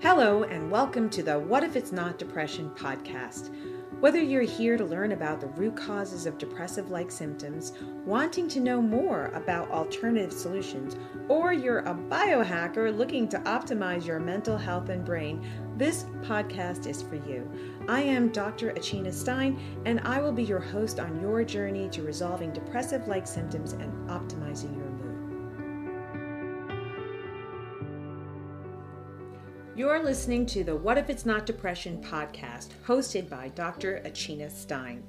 Hello, and welcome to the What If It's Not Depression podcast. Whether you're here to learn about the root causes of depressive like symptoms, wanting to know more about alternative solutions, or you're a biohacker looking to optimize your mental health and brain, this podcast is for you. I am Dr. Achina Stein, and I will be your host on your journey to resolving depressive like symptoms and optimizing your You're listening to the What If It's Not Depression podcast, hosted by Dr. Achina Stein.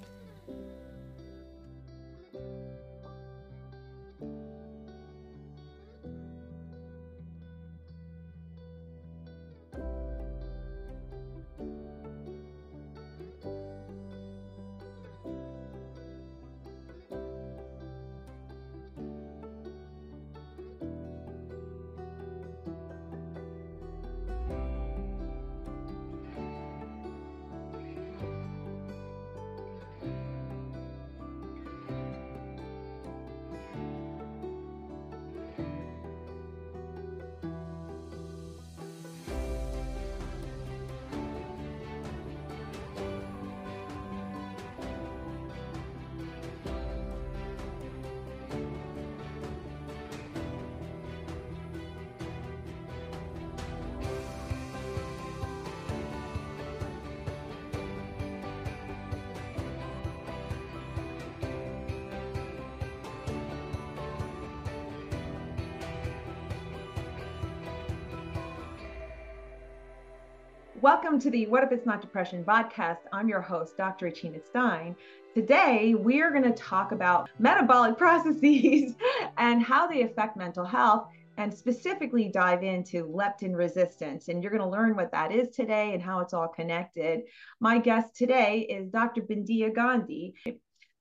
Welcome to the What If It's Not Depression podcast. I'm your host, Dr. Achina Stein. Today, we're going to talk about metabolic processes and how they affect mental health, and specifically dive into leptin resistance. And you're going to learn what that is today and how it's all connected. My guest today is Dr. Bindiya Gandhi.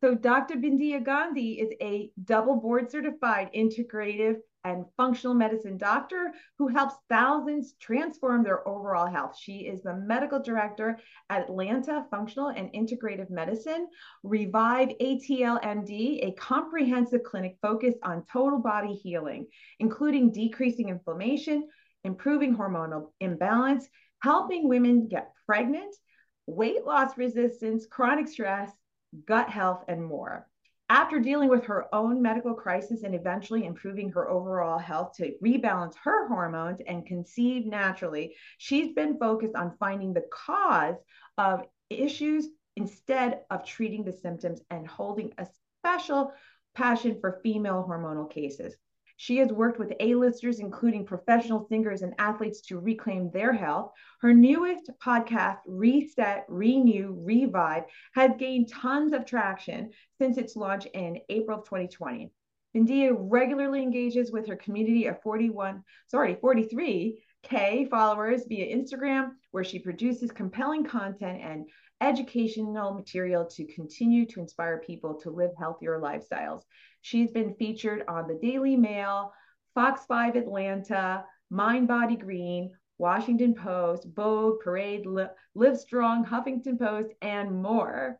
So, Dr. Bindiya Gandhi is a double board certified integrative and functional medicine doctor who helps thousands transform their overall health. She is the medical director at Atlanta Functional and Integrative Medicine, Revive ATLMD, a comprehensive clinic focused on total body healing, including decreasing inflammation, improving hormonal imbalance, helping women get pregnant, weight loss resistance, chronic stress, gut health, and more. After dealing with her own medical crisis and eventually improving her overall health to rebalance her hormones and conceive naturally, she's been focused on finding the cause of issues instead of treating the symptoms and holding a special passion for female hormonal cases. She has worked with A-listers, including professional singers and athletes, to reclaim their health. Her newest podcast, Reset, Renew, Revive, has gained tons of traction since its launch in April of 2020. Bindiya regularly engages with her community of 41, sorry, 43K followers via Instagram, where she produces compelling content and educational material to continue to inspire people to live healthier lifestyles. She's been featured on the Daily Mail, Fox 5 Atlanta, Mind Body Green, Washington Post, Vogue, Parade, Live Strong, Huffington Post, and more.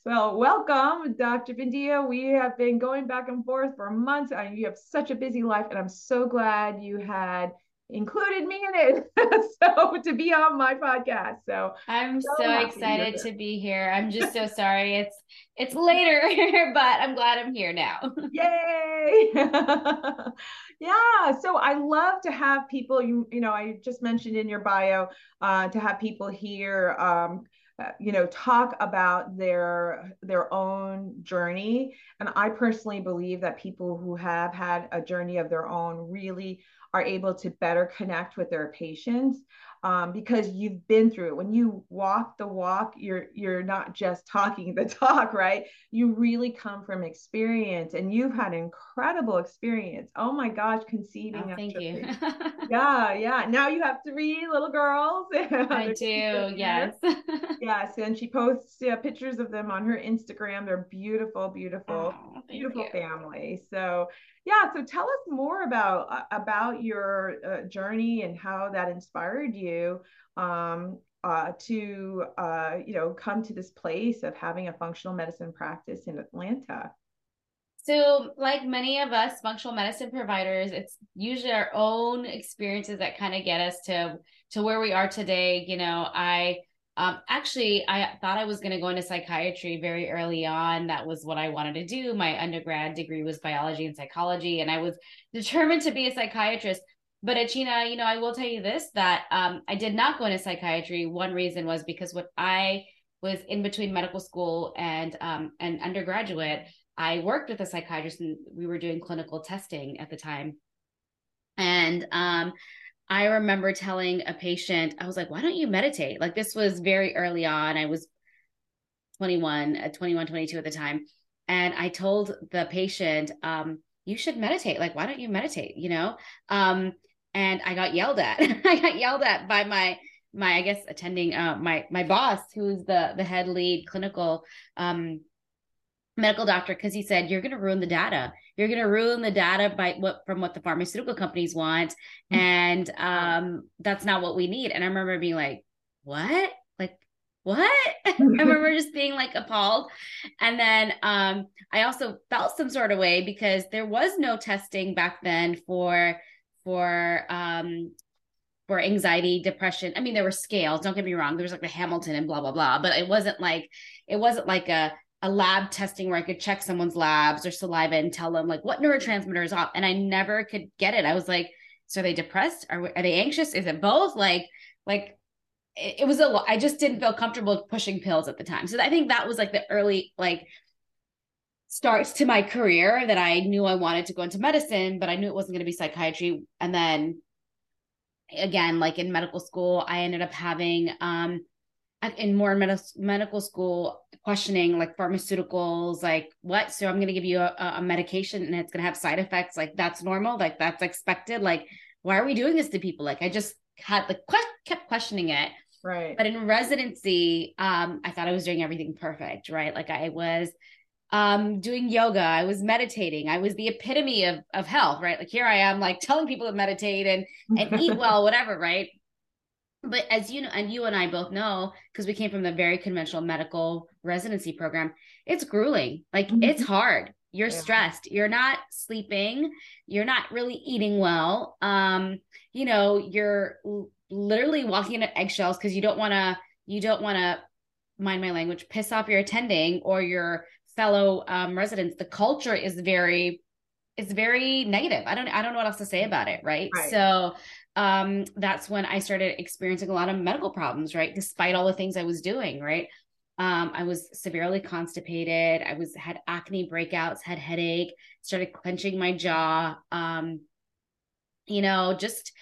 So, welcome, Dr. Bindiya. We have been going back and forth for months. and You have such a busy life, and I'm so glad you had included me in it. So to be on my podcast. So i'm so, so excited to, to be here. I'm just so sorry. It's it's later but i'm glad i'm here now. Yay! Yeah so i love to have people you you know i just mentioned in your bio uh, to have people here um, uh, you know talk about their their own journey. And i personally believe that people who have had a journey of their own really are able to better connect with their patients um, because you've been through it. When you walk the walk, you're you're not just talking the talk, right? You really come from experience, and you've had incredible experience. Oh my gosh, conceiving. Oh, thank you. yeah, yeah. Now you have three little girls. I do. Yes. yes, and she posts yeah, pictures of them on her Instagram. They're beautiful, beautiful, oh, beautiful you. family. So yeah so tell us more about uh, about your uh, journey and how that inspired you um, uh, to uh, you know come to this place of having a functional medicine practice in atlanta So, like many of us functional medicine providers, it's usually our own experiences that kind of get us to to where we are today. You know, I um, actually I thought I was going to go into psychiatry very early on. That was what I wanted to do. My undergrad degree was biology and psychology, and I was determined to be a psychiatrist. But Achina, you know, I will tell you this that um, I did not go into psychiatry. One reason was because what I was in between medical school and um, and undergraduate, I worked with a psychiatrist and we were doing clinical testing at the time. And um, I remember telling a patient, I was like, why don't you meditate? Like this was very early on. I was 21, uh, 21, 22 at the time. And I told the patient, um, you should meditate. Like, why don't you meditate? You know? Um, and I got yelled at. I got yelled at by my my I guess attending uh, my my boss, who's the the head lead clinical um, medical doctor because he said you're going to ruin the data. You're going to ruin the data by what from what the pharmaceutical companies want. Mm-hmm. and um that's not what we need. And i remember being like what? Like what? I remember just being like appalled. And then um i also felt some sort of way because there was no testing back then for for um for anxiety depression. I mean there were scales don't get me wrong. There was like the hamilton and blah blah blah. But it wasn't like it wasn't like a a lab testing where I could check someone's labs or saliva and tell them like what neurotransmitter is off. And I never could get it. I was like, so are they depressed? Are, are they anxious? Is it both? Like, like it, it was a I just didn't feel comfortable pushing pills at the time. So I think that was like the early like starts to my career that I knew I wanted to go into medicine, but I knew it wasn't going to be psychiatry. And then again, like in medical school, I ended up having um in more med- medical school questioning like pharmaceuticals like what? So i'm going to give you a, a medication and it's going to have side effects. Like that's normal. Like that's expected. Like why are we doing this to people? Like i just had like kept questioning it. Right. But in residency um i thought i was doing everything perfect right? Like i was um doing yoga. I was meditating. I was the epitome of of health right? Like here i am like telling people to meditate and and eat well whatever right but as you know and you and i both know because we came from the very conventional medical residency program it's grueling like mm-hmm. it's hard you're yeah. stressed you're not sleeping you're not really eating well um you know you're literally walking into eggshells because you don't want to you don't want to mind my language piss off your attending or your fellow um, residents the culture is very it's very negative i don't i don't know what else to say about it right. right. so um, that's when I started experiencing a lot of medical problems, right? Despite all the things I was doing, right? Um, I was severely constipated. I was had acne breakouts, had headache, started clenching my jaw. Um, you know, just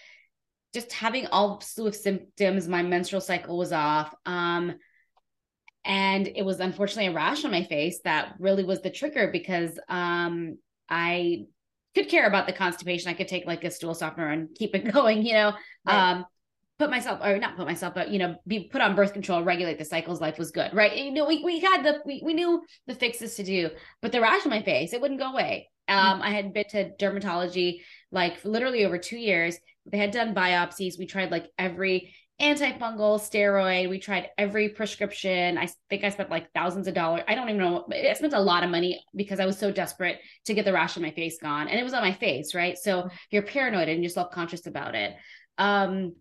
just having all slew of symptoms. My menstrual cycle was off. Um, and it was unfortunately a rash on my face that really was the trigger because um, I could care about the constipation, I could take like a stool softener and keep it going, you know. Right. Um, put myself or not put myself, but you know, be put on birth control, regulate the cycles, life was good, right? You know, we we had the we, we knew the fixes to do, but the rash on my face, it wouldn't go away. Mm-hmm. Um, mm-hmm. I had been to dermatology like literally over two years. They had done biopsies. We tried like every antifungal, steroid. We tried every prescription. I think I spent like thousands of dollars. I don't even know. I spent a lot of money because I was so desperate to get the rash on my face gone. And it was on my face, right? So you're paranoid and you're self-conscious about it. Um,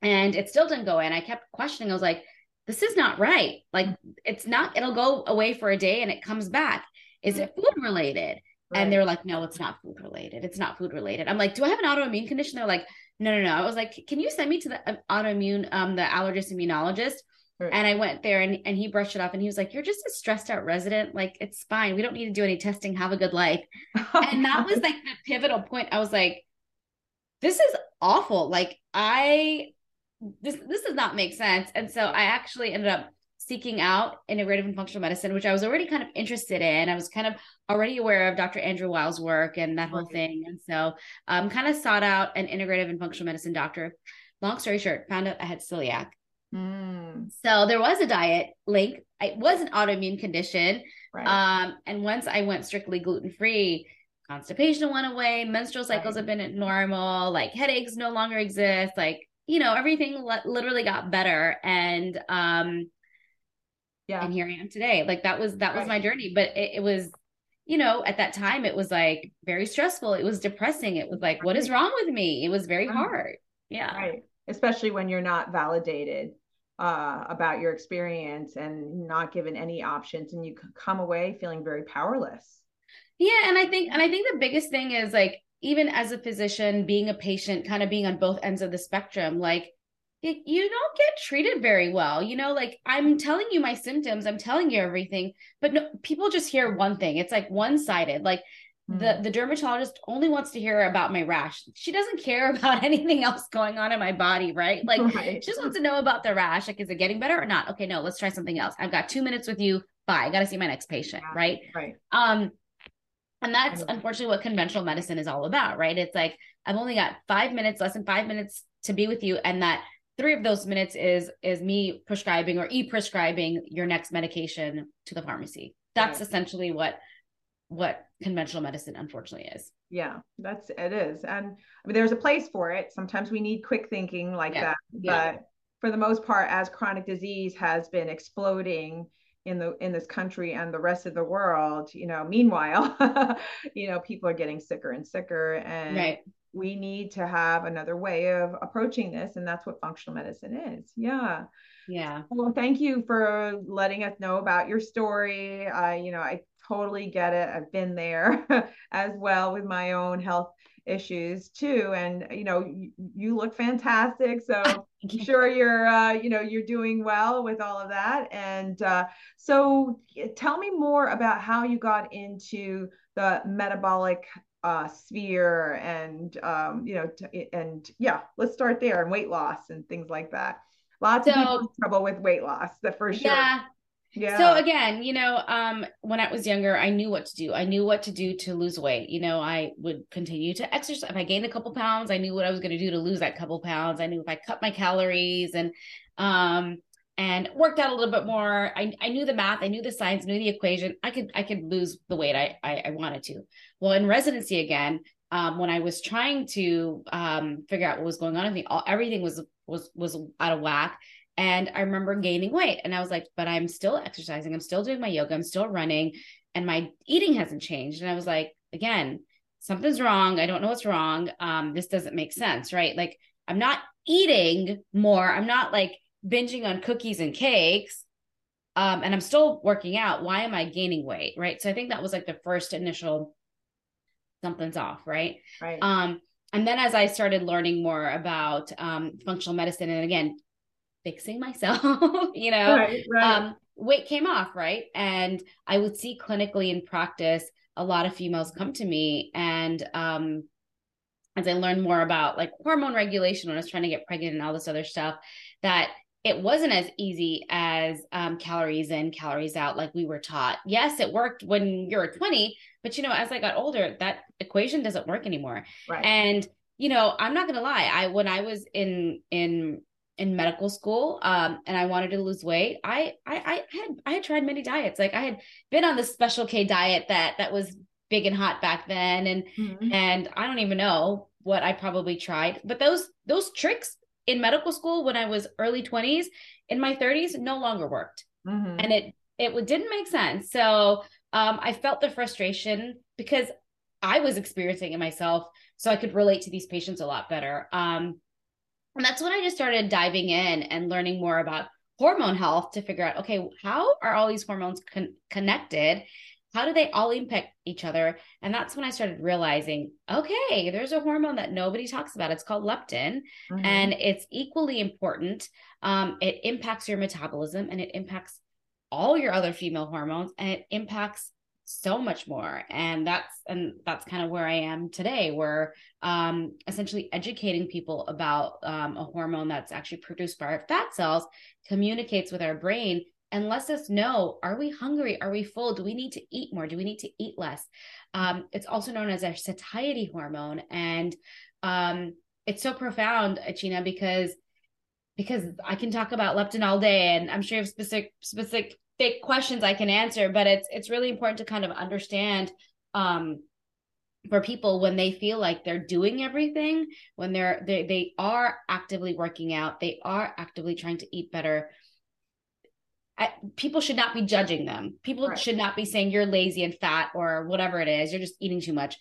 and it still didn't go in. I kept questioning. I was like, this is not right. Like it's not, it'll go away for a day and it comes back. Is it food related? Right. And they're like, no, it's not food related. It's not food related. I'm like, do I have an autoimmune condition? They're like, no, no, no. I was like, can you send me to the uh, autoimmune, um, the allergist immunologist? Right. And I went there and, and he brushed it off and he was like, You're just a stressed out resident. Like, it's fine. We don't need to do any testing. Have a good life. Oh, and that was like the pivotal point. I was like, This is awful. Like, I, this, this does not make sense. And so I actually ended up seeking out integrative and functional medicine, which I was already kind of interested in. I was kind of already aware of Dr. Andrew Weil's work and that whole thing. And so um kind of sought out an integrative and functional medicine doctor. Long story short, found out I had celiac. Mm. So there was a diet link. It was an autoimmune condition. Right. Um, and once I went strictly gluten free, constipation went away, menstrual cycles right. have been normal, like headaches no longer exist, like you know everything literally got better. And um, yeah and here i am today like that was that was right. my journey but it, it, was you know, at that time it was like very stressful. It was depressing. It was like, what is wrong with me? It was very hard. Yeah. Right. Especially when you're not validated uh, about your experience and not given any options and you come away feeling very powerless. Yeah. And I think, and I think the biggest thing is like, even as a physician, being a patient, kind of being on both ends of the spectrum, like you don't get treated very well. You know, like I'm telling you my symptoms, I'm telling you everything, but no, people just hear one thing. It's like one sided. Like mm. the the dermatologist only wants to hear about my rash. She doesn't care about anything else going on in my body, right? Like right. she just wants to know about the rash. Like, is it getting better or not? Okay, no, let's try something else. I've got two minutes with you. Bye. I got to see my next patient, yeah. right? Right. Um, and that's unfortunately what conventional medicine is all about, right? It's like I've only got five minutes, less than five minutes to be with you, and that three of those minutes is is me prescribing or e-prescribing your next medication to the pharmacy that's right. essentially what what conventional medicine unfortunately is yeah that's it is and I mean, there's a place for it sometimes we need quick thinking like yeah. that yeah. but for the most part as chronic disease has been exploding in the in this country and the rest of the world you know meanwhile you know people are getting sicker and sicker and right we need to have another way of approaching this and that's what functional medicine is. Yeah. Yeah. Well thank you for letting us know about your story. I you know i totally get it. I've been there as well with my own health issues too. And you know you, you look fantastic. So i'm sure you're uh, you know you're doing well with all of that. And uh, so tell me more about how you got into the metabolic uh, sphere and um, you know t- and yeah let's start there and weight loss and things like that. Lots so, of people trouble with weight loss the for sure. Yeah. Yeah. so again you know um when i was younger i knew what to do. I knew what to do to lose weight. You know i would continue to exercise. If i gained a couple pounds i knew what i was going to do to lose that couple pounds. I knew if i cut my calories and um and worked out a little bit more. I, I knew the math, I knew the science, knew the equation. I could I could lose the weight I I, I wanted to. Well, in residency again, um, when I was trying to um, figure out what was going on with me, all, everything was was was out of whack. And I remember gaining weight, and I was like, "But I'm still exercising. I'm still doing my yoga. I'm still running, and my eating hasn't changed." And I was like, "Again, something's wrong. I don't know what's wrong. Um, this doesn't make sense, right? Like, I'm not eating more. I'm not like." Binging on cookies and cakes um, and I'm still working out, why am I gaining weight? Right. So I think that was like the first initial something's off, right? Right. Um, and then as I started learning more about um, functional medicine and again, fixing myself, you know, right, right. Um, weight came off, right? And I would see clinically in practice a lot of females come to me and um, as I learned more about like hormone regulation when I was trying to get pregnant and all this other stuff, that it wasn't as easy as um, calories in, calories out, like we were taught. Yes, it worked when you're 20, but you know, as I got older, that equation doesn't work anymore. Right. And you know, I'm not gonna lie. I when I was in in in medical school, um, and I wanted to lose weight, I I I had I had tried many diets. Like I had been on the special K diet that that was big and hot back then, and mm-hmm. and I don't even know what I probably tried, but those those tricks in medical school when I was early 20s, in my 30s, no longer worked. Mm-hmm. And it it didn't make sense. So um, I felt the frustration because I was experiencing it myself. So I could relate to these patients a lot better. Um, and that's when I just started diving in and learning more about hormone health to figure out okay, how are all these hormones con- connected? How do they all impact each other? And that's when i started realizing okay there's a hormone that nobody talks about. It's called leptin mm-hmm. and it's equally important. Um, it impacts your metabolism and it impacts all your other female hormones and it impacts so much more. And that's and that's kind of where i am today where um essentially educating people about um, a hormone that's actually produced by our fat cells communicates with our brain and lets us know are we hungry? Are we full? Do we need to eat more? Do we need to eat less? Um, it's also known as our satiety hormone and um, it's so profound achina because because i can talk about leptin all day and i'm sure you have specific specific questions i can answer but it's it's really important to kind of understand um, for people when they feel like they're doing everything when they're they, they are actively working out they are actively trying to eat better I, people should not be judging them. People right. should not be saying you're lazy and fat or whatever it is. You're just eating too much.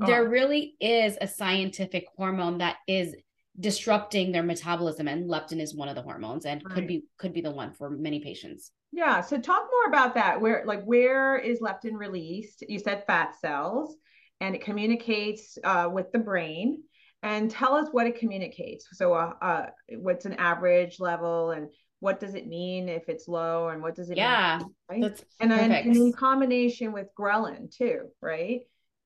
Oh. There really is a scientific hormone that is disrupting their metabolism and leptin is one of the hormones and right. could be could be the one for many patients yeah so talk more about that where like where is leptin released you said fat cells and it communicates uh, with the brain and tell us what it communicates so uh, uh, what's an average level and what does it mean if it's low and what does it yeah mean, right? That's and then and in combination with ghrelin too right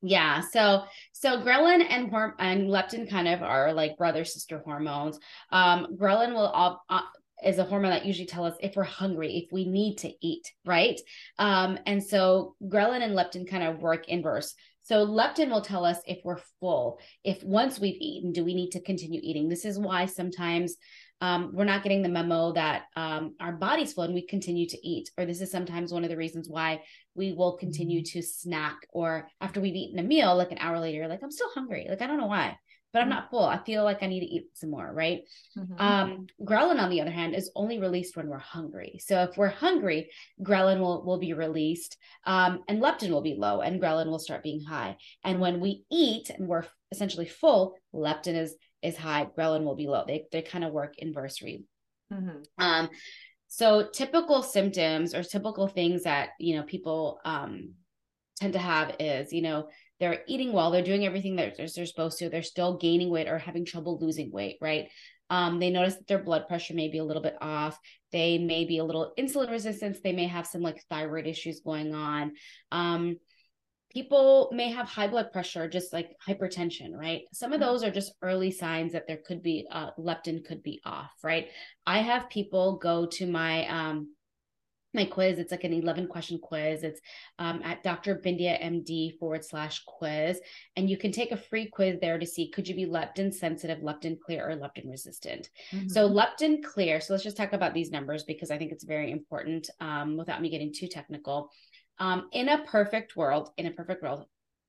yeah. So so ghrelin and horm- and leptin kind of are like brother sister hormones. Um, ghrelin will all, uh, is a hormone that usually tell us if we're hungry, if we need to eat, right? Um, and so ghrelin and leptin kind of work inverse. So leptin will tell us if we're full, if once we've eaten, do we need to continue eating? This is why sometimes um, we're not getting the memo that um, our body's full and we continue to eat. Or this is sometimes one of the reasons why we will continue mm-hmm. to snack. Or after we've eaten a meal, like an hour later, like I'm still hungry. Like I don't know why, but I'm mm-hmm. not full. I feel like I need to eat some more. Right. Mm-hmm. Um, ghrelin, on the other hand, is only released when we're hungry. So if we're hungry, ghrelin will will be released, um, and leptin will be low, and ghrelin will start being high. And when we eat and we're essentially full, leptin is is high, ghrelin will be low. They they kind of work inversely. Mm-hmm. Um, so typical symptoms or typical things that you know people um, tend to have is you know they're eating well, they're doing everything that they're, they're supposed to, they're still gaining weight or having trouble losing weight, right? Um, they notice that their blood pressure may be a little bit off. They may be a little insulin resistance. They may have some like thyroid issues going on. Um, people may have high blood pressure, just like hypertension, right? Some of mm-hmm. those are just early signs that there could be uh, leptin could be off, right? I have people go to my um, my quiz. It's like an 11 question quiz. It's um, at Dr. Bindiya MD forward slash quiz. And you can take a free quiz there to see could you be leptin sensitive, leptin clear, or leptin resistant. Mm-hmm. So, leptin clear. So, let's just talk about these numbers because I think it's very important um, without me getting too technical. Um, in a perfect world, in a perfect world,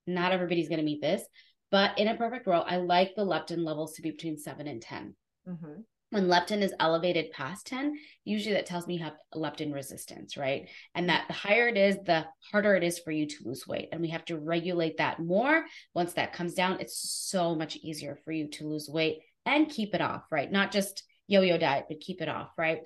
not everybody's going to meet this, but in a perfect world, I like the leptin levels to be between seven and 10. Mm-hmm. When leptin is elevated past 10, usually that tells me you have leptin resistance, right? And that the higher it is, the harder it is for you to lose weight. And we have to regulate that more. Once that comes down, it's so much easier for you to lose weight and keep it off, right? Not just yo yo diet, but keep it off, right?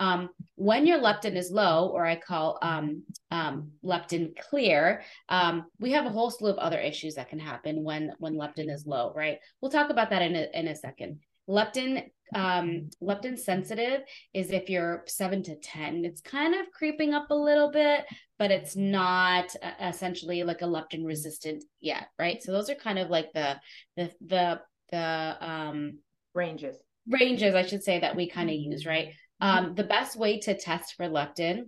Um, when your leptin is low, or I call um, um, leptin clear, um, we have a whole slew of other issues that can happen when when leptin is low. Right? We'll talk about that in a, in a second. Leptin um, leptin sensitive is if you're seven to ten. It's kind of creeping up a little bit, but it's not uh, essentially like a leptin resistant yet. Right? So those are kind of like the the the the um ranges ranges I should say that we kind of use. Right? Mm-hmm. Um, the best way to test for leptin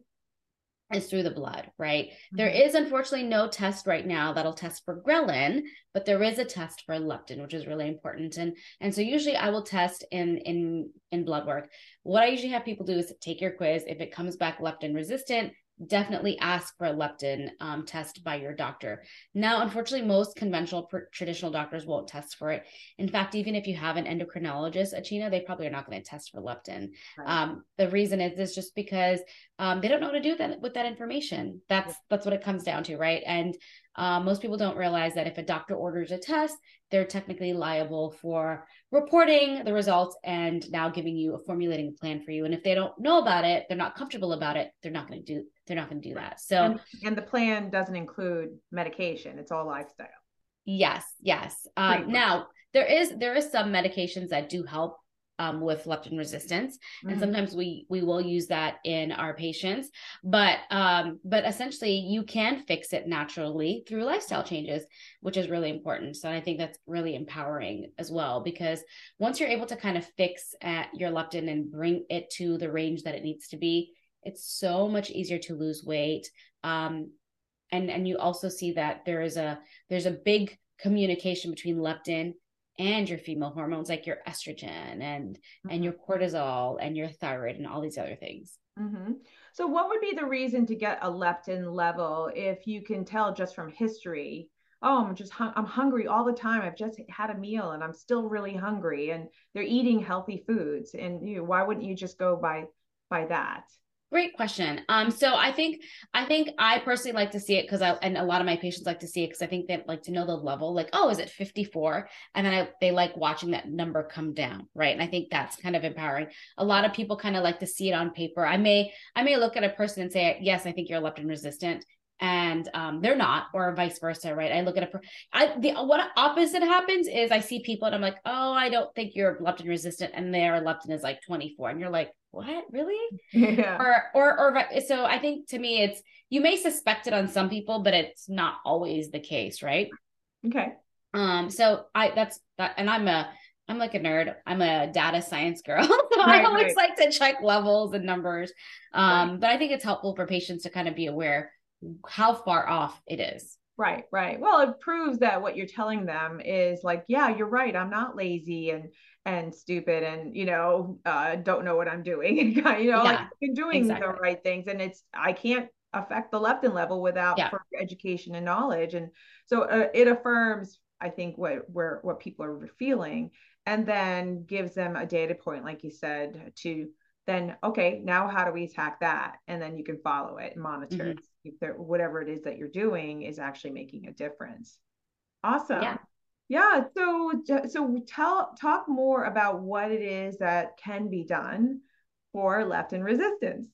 is through the blood, right? Mm-hmm. There is unfortunately no test right now that'll test for ghrelin, but there is a test for leptin, which is really important. And and so usually I will test in in in blood work. What I usually have people do is take your quiz. If it comes back leptin resistant, definitely ask for a leptin um, test by your doctor. Now, unfortunately, most conventional pr- traditional doctors won't test for it. In fact, even if you have an endocrinologist, Achina, they probably are not going to test for leptin. Right. Um, the reason is is just because um, they don't know what to do that with that information. That's that's what it comes down to, right? And um, most people don't realize that if a doctor orders a test, they're technically liable for reporting the results and now giving you a formulating a plan for you. And if they don't know about it, they're not comfortable about it, they're not going to do they're not going to do that. So and, and, the plan doesn't include medication; it's all lifestyle. Yes, yes. Um, now there is there is some medications that do help um, with leptin resistance and mm-hmm. sometimes we we will use that in our patients but um, but essentially you can fix it naturally through lifestyle changes which is really important so i think that's really empowering as well because once you're able to kind of fix at your leptin and bring it to the range that it needs to be it's so much easier to lose weight um, and and you also see that there is a there's a big communication between leptin and your female hormones like your estrogen and mm-hmm. and your cortisol and your thyroid and all these other things. Mm-hmm. so what would be the reason to get a leptin level if you can tell just from history? Oh i'm just hung- i'm hungry all the time. I've just had a meal and i'm still really hungry and they're eating healthy foods. And you know, why wouldn't you just go by by that Great question. Um, so I think I think I personally like to see it because I and a lot of my patients like to see it because I think they like to know the level. Like, oh, is it 54? And then I, they like watching that number come down, right? And I think that's kind of empowering. A lot of people kind of like to see it on paper. I may I may look at a person and say, yes, I think you're leptin resistant, and um, they're not, or vice versa, right? I look at a, I the what opposite happens is I see people and I'm like, oh, I don't think you're leptin resistant, and their leptin is like 24, and you're like what really yeah. or or or so i think to me it's you may suspect it on some people but it's not always the case right okay um so i that's that and i'm a i'm like a nerd i'm a data science girl so right, i always right. like to check levels and numbers um right. but i think it's helpful for patients to kind of be aware how far off it is Right, right. Well, it proves that what you're telling them is like, yeah, you're right. I'm not lazy and and stupid and you know uh, don't know what I'm doing. you know, yeah, like doing exactly. the right things, and it's I can't affect the leptin level without yeah. education and knowledge, and so uh, it affirms I think what where what people are feeling, and then gives them a data point, like you said, to then okay now how do we attack that and then you can follow it and monitor mm-hmm. if there, whatever it is that you're doing is actually making a difference awesome yeah. Yeah so so tell talk more about what it is that can be done for leptin resistance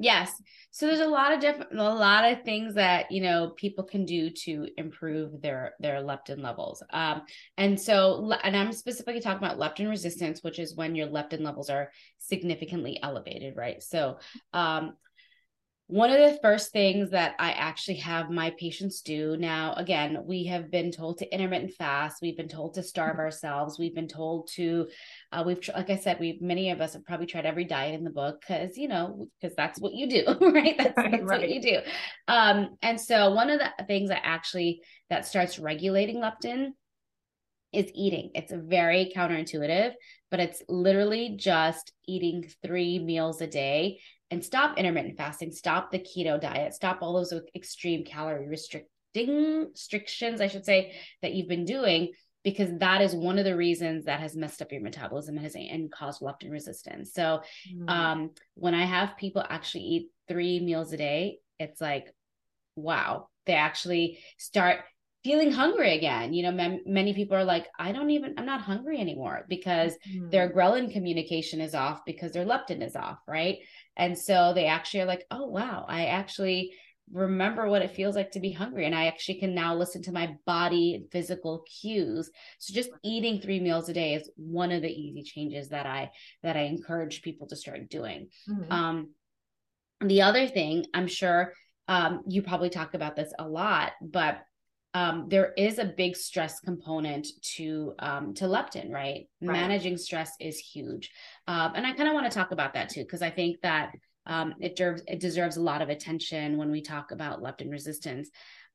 Yes. So there's a lot of different a lot of things that, you know, people can do to improve their their leptin levels. Um and so and I'm specifically talking about leptin resistance, which is when your leptin levels are significantly elevated, right? So um one of the first things that I actually have my patients do now, again, we have been told to intermittent fast. We've been told to starve mm-hmm. ourselves. We've been told to, uh, we've, like I said, we many of us have probably tried every diet in the book because, you know, because that's what you do, right? That's, that's right. what you do. Um, and so one of the things that actually, that starts regulating leptin is eating. It's very counterintuitive, but it's literally just eating three meals a day and stop intermittent fasting, stop the keto diet, stop all those extreme calorie restricting restrictions, I should say, that you've been doing, because that is one of the reasons that has messed up your metabolism and has and caused leptin resistance. So mm. um, when I have people actually eat three meals a day, it's like, wow, they actually start feeling hungry again. You know, m- many people are like, I don't even, I'm not hungry anymore because mm-hmm. their ghrelin communication is off because their leptin is off, right? And so they actually are like, oh, wow, I actually remember what it feels like to be hungry. And I actually can now listen to my body and physical cues. So just eating three meals a day is one of the easy changes that I, that I encourage people to start doing. Mm-hmm. Um, the other thing, I'm sure um, you probably talk about this a lot, but um, there is a big stress component to um, to leptin, right? right? Managing stress is huge, um, and I kind of want to talk about that too because I think that um, it deserves it deserves a lot of attention when we talk about leptin resistance.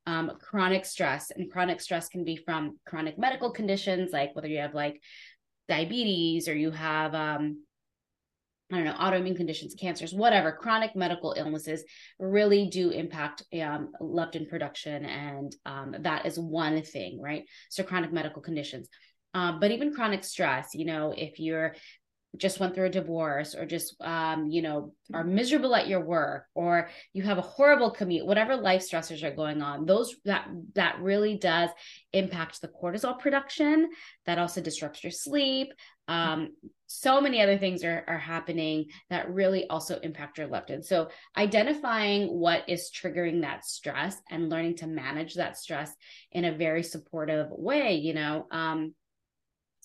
Um, chronic stress and chronic stress can be from chronic medical conditions like whether you have like diabetes or you have um, I don't know, autoimmune conditions, cancers, whatever, chronic medical illnesses really do impact um, leptin production. And um, that is one thing, right? So, chronic medical conditions. Um, but even chronic stress, you know, if you're just went through a divorce or just um, you know are miserable at your work or you have a horrible commute whatever life stressors are going on those that that really does impact the cortisol production that also disrupts your sleep um, so many other things are, are happening that really also impact your leptin so identifying what is triggering that stress and learning to manage that stress in a very supportive way you know um,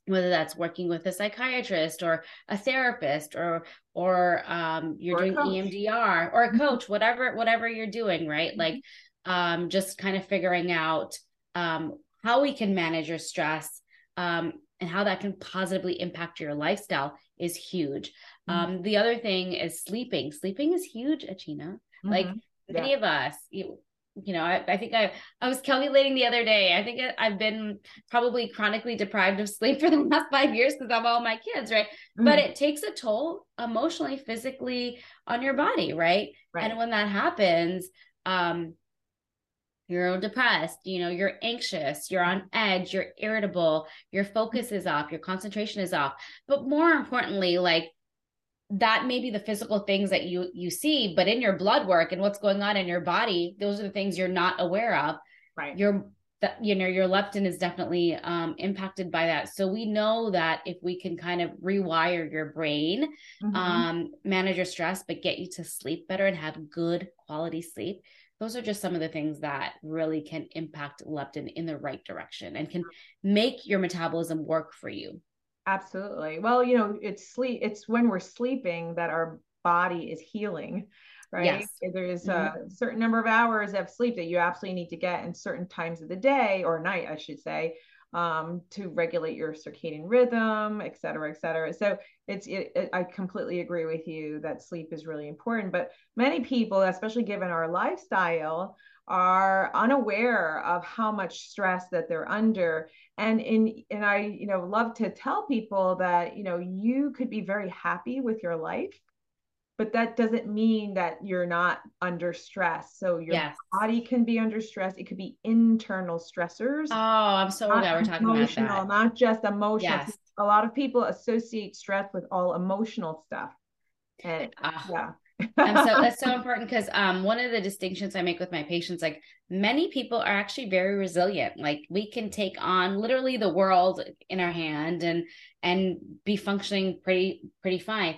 whether that's working with a psychiatrist or a therapist or or um, you're or doing EMDR or a mm-hmm. coach, whatever whatever you're doing, right? Mm-hmm. Like um, just kind of figuring out um, how we can manage your stress um, and how that can positively impact your lifestyle is huge. Mm-hmm. Um, the other thing is sleeping. Sleeping is huge, Achina. Like mm-hmm. many yeah. of us, you, you know, I, I, think I I was calculating the other day. I think I've been probably chronically deprived of sleep for the last five years because of all my kids, right? Mm-hmm. But it takes a toll emotionally, physically on your body, right? right. And when that happens, um, you're depressed, you know, you're anxious, you're on edge, you're irritable, your focus is off, your concentration is off. But more importantly, like that may be the physical things that you you see but in your blood work and what's going on in your body those are the things you're not aware of right your that you know your leptin is definitely um, impacted by that so we know that if we can kind of rewire your brain mm-hmm. um, manage your stress but get you to sleep better and have good quality sleep those are just some of the things that really can impact leptin in the right direction and can make your metabolism work for you absolutely well you know it's sleep it's when we're sleeping that our body is healing right? Yes. There's mm-hmm. a certain number of hours of sleep that you absolutely need to get in certain times of the day or night, I should say, um, to regulate your circadian rhythm, et cetera, et cetera. So it's, it, it, I completely agree with you that sleep is really important. But many people, especially given our lifestyle, are unaware of how much stress that they're under and in and i you know love to tell people that you know you could be very happy with your life but that doesn't mean that you're not under stress. So your yes. body can be under stress. It could be internal stressors. Oh, I'm so glad we're talking about that. Not just emotional. Yes. A lot of people associate stress with all emotional stuff. And uh, yeah. and so that's so important because um, one of the distinctions I make with my patients, like many people are actually very resilient. Like we can take on literally the world in our hand and and be functioning pretty pretty fine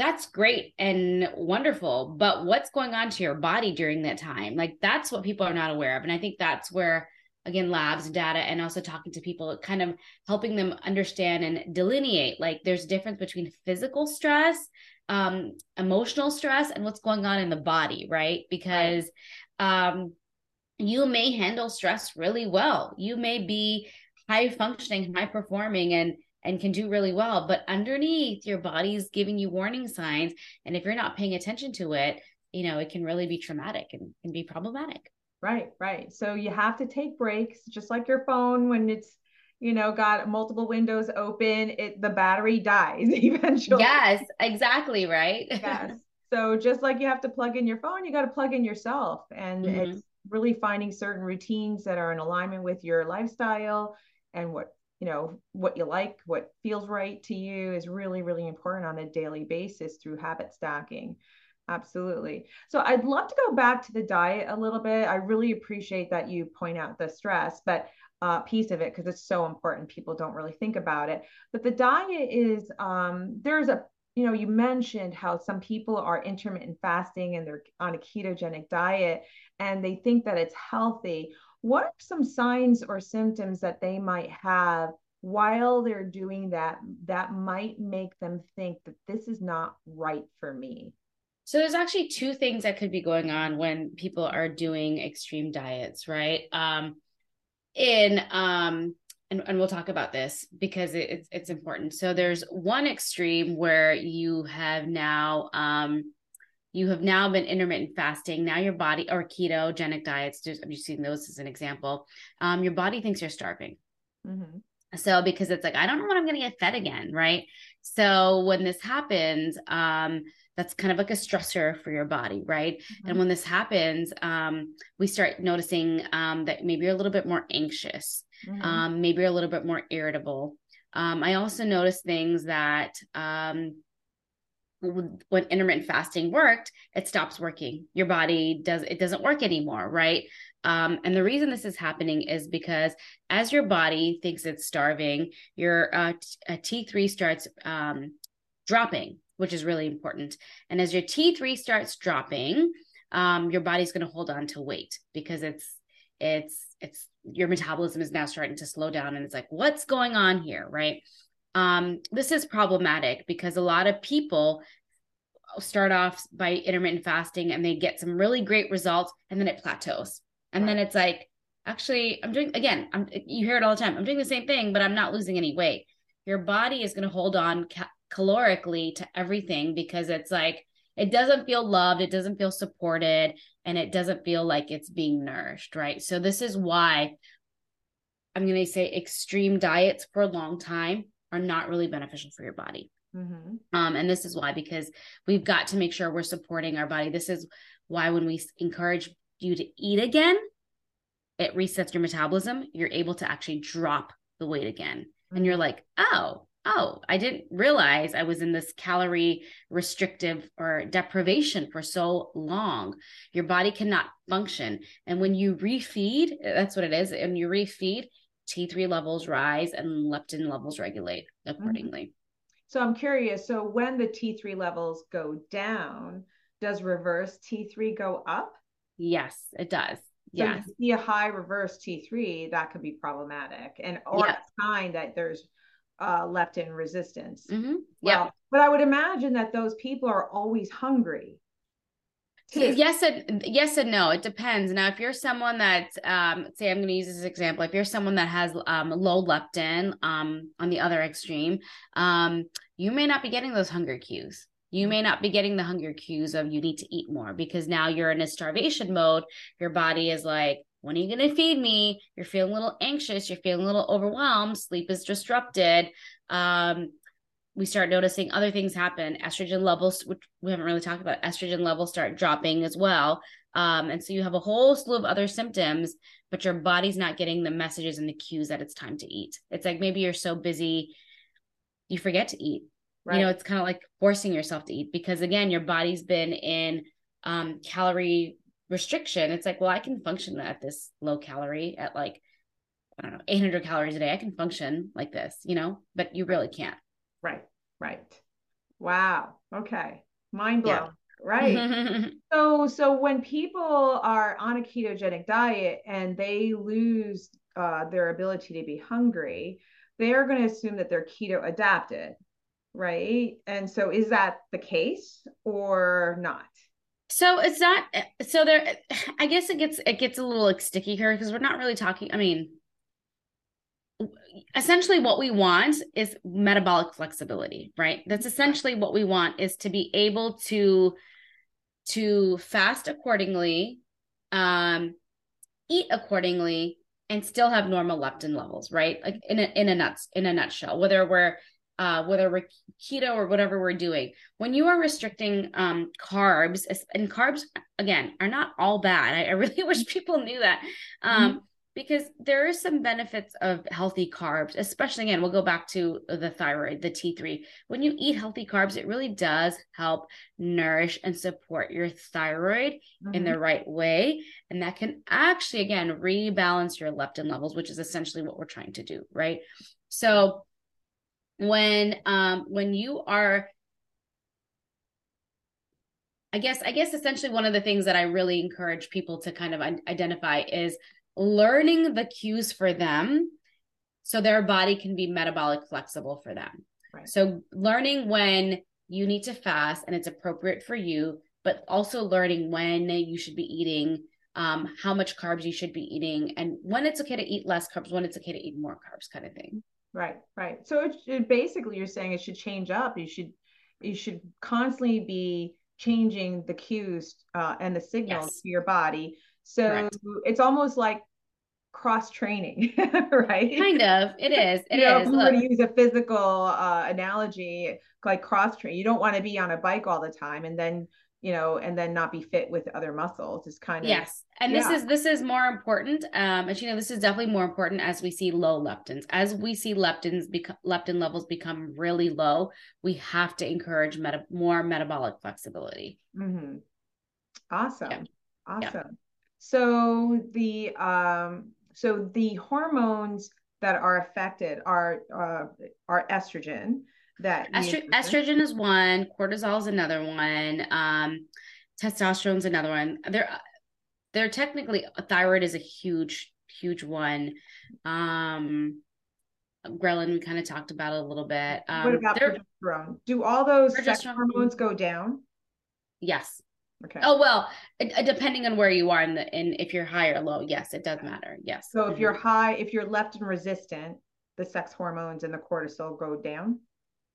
that's great and wonderful but what's going on to your body during that time? Like that's what people are not aware of and i think that's where again labs data and also talking to people kind of helping them understand and delineate like there's a difference between physical stress um emotional stress and what's going on in the body right? Because right. um you may handle stress really well. You may be high functioning high performing and and can do really well. But underneath, your body's giving you warning signs. And if you're not paying attention to it, you know, it can really be traumatic and can be problematic. Right, right. So you have to take breaks, just like your phone when it's you know got multiple windows open it the battery dies eventually yes exactly right yes so just like you have to plug in your phone you got to plug in yourself and mm-hmm. it's really finding certain routines that are in alignment with your lifestyle and what you know what you like what feels right to you is really really important on a daily basis through habit stacking. Absolutely. So i'd love to go back to the diet a little bit. I really appreciate that you point out the stress but uh, piece of it because it's so important people don't really think about it. But the diet is um, there's a you know you mentioned how some people are intermittent fasting and they're on a ketogenic diet and they think that it's healthy what are some signs or symptoms that they might have while they're doing that that might make them think that this is not right for me? So there's actually two things that could be going on when people are doing extreme diets, right? Um, in um, and, and we'll talk about this because it, it's it's important. So there's one extreme where you have now um, you have now been intermittent fasting now your body or ketogenic diets just i'm just using those as an example um, your body thinks you're starving mm-hmm. so because it's like i don't know when i'm going to get fed again right so when this happens um, that's kind of like a stressor for your body right mm-hmm. and when this happens um, we start noticing um, that maybe you're a little bit more anxious mm-hmm. Um, maybe you're a little bit more irritable um, i also notice things that um, when intermittent fasting worked it stops working. Your body does it doesn't work anymore right? Um, and the reason this is happening is because as your body thinks it's starving your uh, t- t3 starts um, dropping which is really important. And as your t3 starts dropping um, your body's going to hold on to weight because it's it's it's your metabolism is now starting to slow down and it's like what's going on here right um, this is problematic because a lot of people start off by intermittent fasting and they get some really great results and then it plateaus. And then it's like, actually, I'm doing again, I'm you hear it all the time. I'm doing the same thing, but I'm not losing any weight. Your body is going to hold on ca- calorically to everything because it's like it doesn't feel loved, it doesn't feel supported, and it doesn't feel like it's being nourished, right? So this is why I'm going to say extreme diets for a long time are not really beneficial for your body. Mm-hmm. Um, and this is why, because we've got to make sure we're supporting our body. This is why when we encourage you to eat again, it resets your metabolism. You're able to actually drop the weight again. Mm-hmm. And you're mm-hmm. like, oh, oh, I didn't realize I was in this calorie restrictive or deprivation for so long. Your body cannot function. And when you refeed, that's what it is. And you refeed, T3 levels rise and leptin levels regulate mm-hmm. accordingly. Mm-hmm. So I'm curious. So when the T3 levels go down, does reverse T3 go up? Yes, it does. So yes. you see a high reverse T3, that could be problematic. And or yeah. a sign that there's uh, leptin resistance. Mm-hmm. Yeah. Well, but I would imagine that those people are always hungry. Yes and yes and no. It depends. Now, if you're someone that, um, say, I'm going to use this example. If you're someone that has um, low leptin, um, on the other extreme, um, you may not be getting those hunger cues. You may not be getting the hunger cues of you need to eat more because now you're in a starvation mode. Your body is like, when are you going to feed me? You're feeling a little anxious. You're feeling a little overwhelmed. Sleep is disrupted. Um, we start noticing other things happen. Estrogen levels, which we haven't really talked about, estrogen levels start dropping as well. Um, and so you have a whole slew of other symptoms, but your body's not getting the messages and the cues that it's time to eat. It's like maybe you're so busy, you forget to eat. Right. You know, it's kind of like forcing yourself to eat because again, your body's been in um, calorie restriction, it's like, well, I can function at this low calorie at like, I don't know, 800 calories a day. I can function like this, you know, but you really can't. Right. Right. Wow. Okay. Mind blown. Yeah. Right. so, so when people are on a ketogenic diet and they lose uh, their ability to be hungry, they are going to assume that they're keto adapted. Right. And so is that the case or not? So it's not so there I guess it gets it gets a little like sticky here because we're not really talking I mean essentially what we want is metabolic flexibility, right? That's essentially what we want is to be able to to fast accordingly, um eat accordingly and still have normal leptin levels, right? Like in a in a nuts in a nutshell, whether we're uh, whether we're keto or whatever we're doing, when you are restricting um, carbs, and carbs again are not all bad. I, I really wish people knew that. Um, mm-hmm. Because there is some benefits of healthy carbs, especially again, we'll go back to the thyroid, the T3. When you eat healthy carbs, it really does help nourish and support your thyroid mm-hmm. in the mm-hmm. right way. And that can actually, again, rebalance your leptin levels, which is essentially what we're trying to do, right? So, when um when you are I guess I guess essentially one of the things that I really encourage people to kind of identify is learning the cues for them so their body can be metabolic flexible for them. Right. So learning when you need to fast and it's appropriate for you, but also learning when you should be eating, um, how much carbs you should be eating, and when it's okay to eat less carbs, when it's okay to eat more carbs, kind of thing. Right, right. So it, it basically you're saying it should change up. You should you should constantly be changing the cues uh, and the signals yes. to your body. So Correct. it's almost like cross training, right? Kind of. It is. It you know, is. If we were to use a physical uh, analogy, like cross train, you don't want to be on a bike all the time and then you know, and then not be fit with other muscles is kind of yes. And yeah. this is this is more important. Um, and you know, this is definitely more important as we see low leptins. As we see leptins become leptin levels become really low, we have to encourage meta- more metabolic flexibility. Mm-hmm. Awesome, yeah. awesome. Yeah. So the um, so the hormones that are affected are uh, are estrogen that Estro- estrogen is one cortisol is another one um testosterone is another one. They're they're technically thyroid is a huge huge one. Um ghrelin we kind of talked about a little bit. Um, what about progesterone? Do all those sex hormones go down? Yes okay oh well depending on where you are in the in if you're high or low yes it does matter yes so if mm-hmm. you're high if you're leptin resistant the sex hormones and the cortisol go down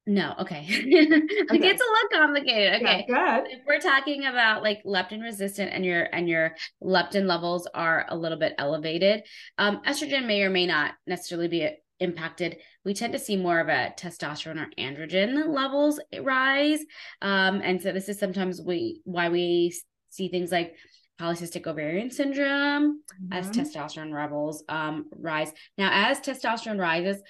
no, okay. it gets a little complicated. Okay. Yeah, if we're talking about like leptin resistant and your and your leptin levels are a little bit elevated, um, estrogen may or may not necessarily be impacted. We tend to see more of a testosterone or androgen levels rise. Um, and so this is sometimes we why we see things like polycystic ovarian syndrome mm-hmm. as testosterone levels um, rise. Now, as testosterone rises,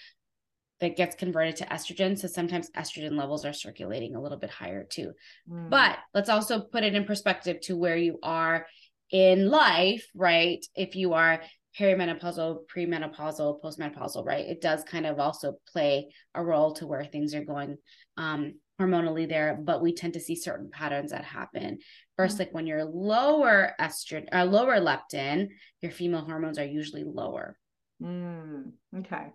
that gets converted to estrogen. So sometimes estrogen levels are circulating a little bit higher too. Mm. But let's also put it in perspective to where you are in life, right? If you are perimenopausal, premenopausal, postmenopausal, right? It does kind of also play a role to where things are going um, hormonally there, but we tend to see certain patterns that happen. 1st mm-hmm. like when you're lower estrogen or uh, lower leptin, your female hormones are usually lower. Mm, okay.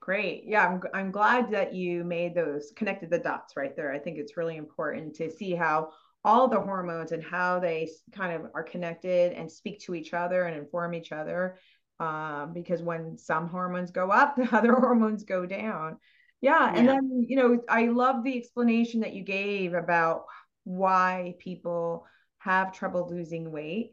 Great. Yeah, I'm, I'm glad that you made those connected the dots right there. I think it's really important to see how all the hormones and how they kind of are connected and speak to each other and inform each other. Um, because when some hormones go up, the other hormones go down. Yeah. yeah. And then, you know, I love the explanation that you gave about why people have trouble losing weight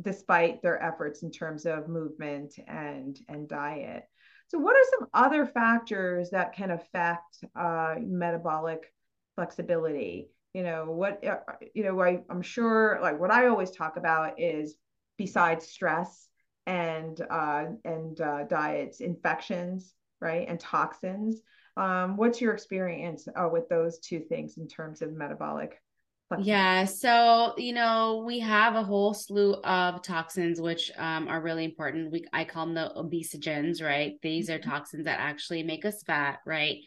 despite their efforts in terms of movement and and diet. So what are some other factors that can affect uh, metabolic flexibility? You know what uh, you know I, i'm sure like what i always talk about is besides stress and uh, and uh, diets infections right and toxins um, what's your experience uh, with those two things in terms of metabolic yeah so you know we have a whole slew of toxins which um, are really important. We i call them the obesogens right? These are mm-hmm. toxins that actually make us fat right?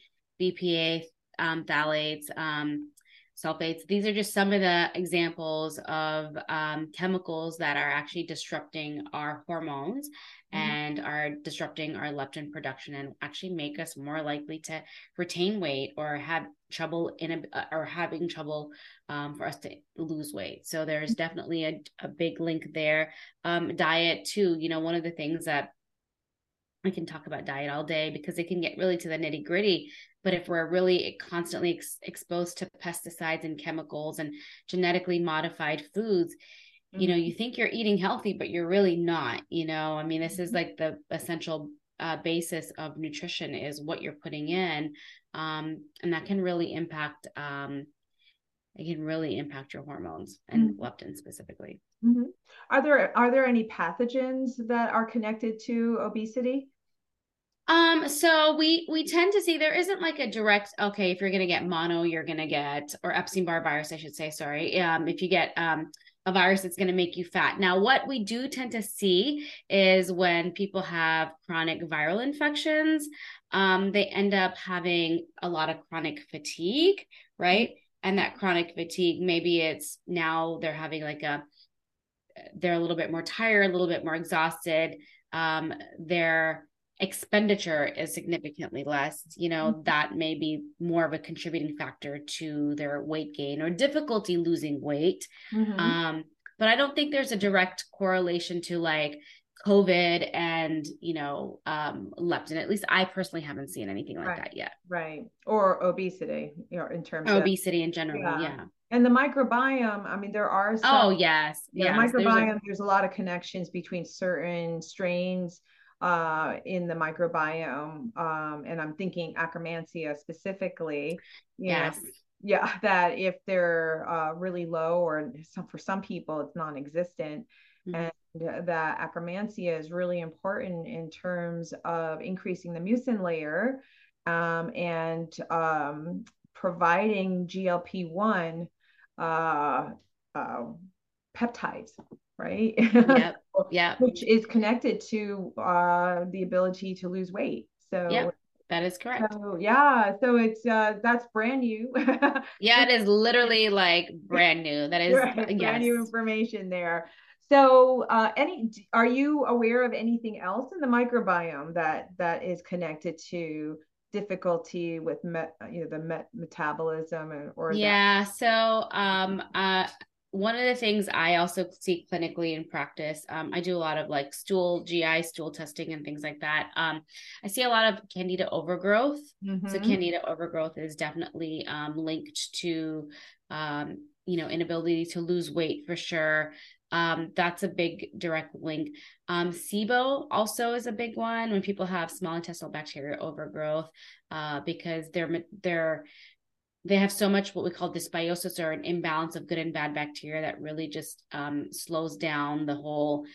Bpa um, phthalates um, sulfates. These are just some of the examples of um, chemicals that are actually disrupting our hormones mm-hmm. and are disrupting our leptin production and actually make us more likely to retain weight or have trouble in a, or having trouble um, for us to lose weight. So there's mm-hmm. definitely a, a big link there. Um, diet too, you know, one of the things that I can talk about diet all day because it can get really to the nitty gritty. But if we're really constantly ex- exposed to pesticides and chemicals and genetically modified foods, mm-hmm. you know, you mm-hmm. think you're eating healthy, but you're really not. You know, I mean, this is mm-hmm. like the essential uh, basis of nutrition is what you're putting in, um, and that can really impact. Um, it can really impact your hormones and mm-hmm. leptin specifically. Mm-hmm. Are there are there any pathogens that are connected to obesity? Um, so we we tend to see there isn't like a direct okay, if you're gonna get mono, you're gonna get or Epstein Barr virus, I should say, sorry. Um, if you get um a virus that's going to make you fat. Now, what we do tend to see is when people have chronic viral infections, um, they end up having a lot of chronic fatigue, right? And that chronic fatigue, maybe it's now they're having like a, they're a little bit more tired, a little bit more exhausted. Um, they're expenditure is significantly less, you know, mm-hmm. that may be more of a contributing factor to their weight gain or difficulty losing weight. Mm-hmm. Um, but I don't think there's a direct correlation to like COVID and, you know, um, leptin. At least I personally haven't seen anything like right. that yet. Right. Or obesity, you know, in terms obesity of, obesity in general. yeah. yeah. And the microbiome, I mean, there are some, oh yes, yeah, microbiome. There's a, there's a lot of connections between certain strains uh, in the microbiome. Um, and I'm thinking Akkermansia specifically. Yes. Know, yeah, that if they're uh, really low or some, for some people it's non-existent, mm-hmm. and that Akkermansia is really important in terms of increasing the mucin layer um, and um, providing GLP-1 uh, uh, peptides right? Yep. Yeah. Which is connected to uh, the ability to lose weight. So yep. That is correct. So, yeah, so it's uh that's brand new. yeah, it is literally like brand new. That is brand yes. new information there. So, uh, any are you aware of anything else in the microbiome that that is connected to difficulty with met, you know the met, metabolism or, or yeah? That- so, um, uh, one of the things I also see clinically in practice, um, I do a lot of like stool, GI stool testing and things like that. Um, I see a lot of candida overgrowth. Mm-hmm. So candida overgrowth is definitely um, linked to, um, you know, inability to lose weight for sure. Um, that's a big direct link. Um, SIBO also is a big one when people have small intestinal bacteria overgrowth, uh, because they're they're they have so much what we call dysbiosis or an imbalance of good and bad bacteria that really just um, slows down the whole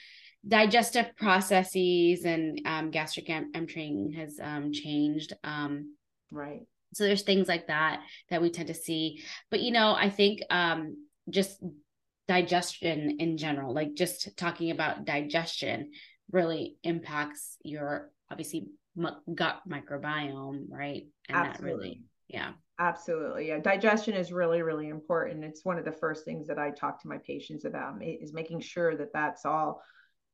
digestive processes and um, gastric emptying has um, changed. Um, right. So there's things like that that we tend to see. But you know, I think um, just digestion in general, like just talking about digestion, really impacts your obviously gut microbiome, right? And Absolutely. that really, yeah. Absolutely. Yeah. Digestion is really, really important. It's one of the first things that I talk to my patients about is making sure that that's all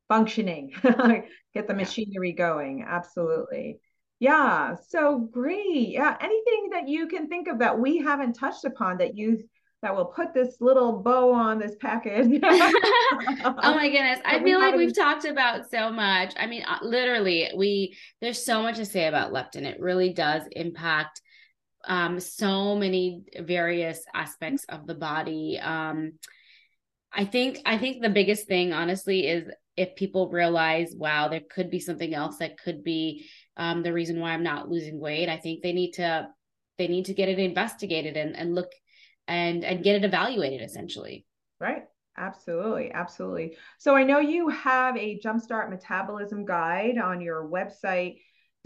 functioning, get the machinery going. Absolutely. Yeah. So great. Yeah. Anything that you can think of that we haven't touched upon that you that will put this little bow on this package. oh my goodness. I feel like we've talked about so much. I mean, uh, literally, we there's so much to say about leptin. It really does impact um, so many various aspects of the body. Um, I think I think the biggest thing, honestly, is if people realize, wow, there could be something else that could be um, the reason why I'm not losing weight. I think they need to they need to get it investigated and, and look and and get it evaluated essentially. Right. Absolutely, absolutely. So I know you have a jumpstart metabolism guide on your website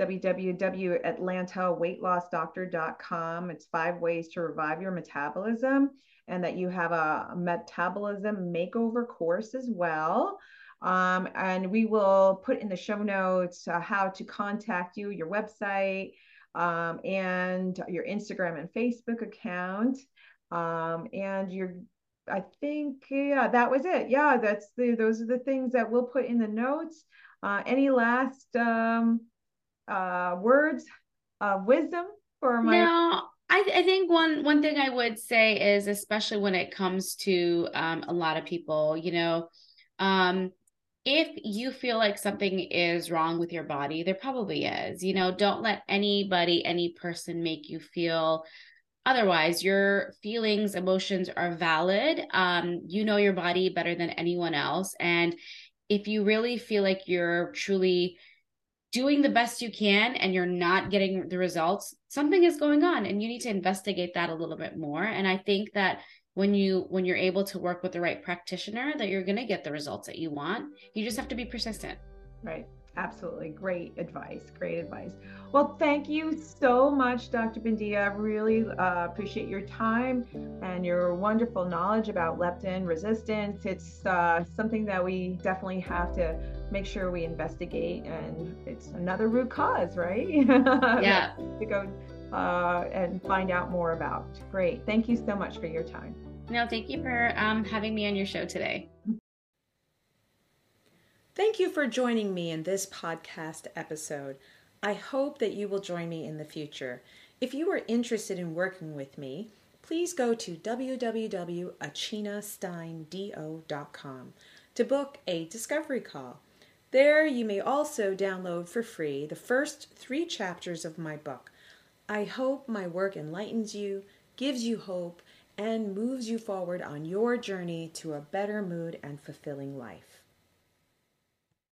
www.atlantaweightlossdoctor.com. It's five ways to revive your metabolism, and that you have a metabolism makeover course as well. Um, and we will put in the show notes uh, how to contact you, your website, um, and your Instagram and Facebook account. Um, and your, I think, yeah, that was it. Yeah, that's the, those are the things that we'll put in the notes. Uh, any last um, uh, words of wisdom for my? No, I, I, think one one thing I would say is, especially when it comes to um, a lot of people, you know, um, if you feel like something is wrong with your body, there probably is. You know, don't let anybody, any person make you feel otherwise. Your feelings, emotions are valid. Um, you know your body better than anyone else. And if you really feel like you're truly doing the best you can and you're not getting the results, something is going on and you need to investigate that a little bit more. And I think that when you when you're able to work with the right practitioner that you're going to get the results that you want. You just have to be persistent. Right. Absolutely. Great advice. Great advice. Well thank you so much dr Bindiya I really uh, appreciate your time and your wonderful knowledge about leptin resistance. It's uh, something that we definitely have to make sure we investigate and it's another root cause right yeah to go uh, and find out more about. Great. Thank you so much for your time. No, thank you for um, having me on your show today. Thank you for joining me in this podcast episode. I hope that you will join me in the future. If you are interested in working with me, please go to www.achinasteindo.com to book a discovery call. There, you may also download for free the first three chapters of my book. I hope my work enlightens you, gives you hope, and moves you forward on your journey to a better mood and fulfilling life.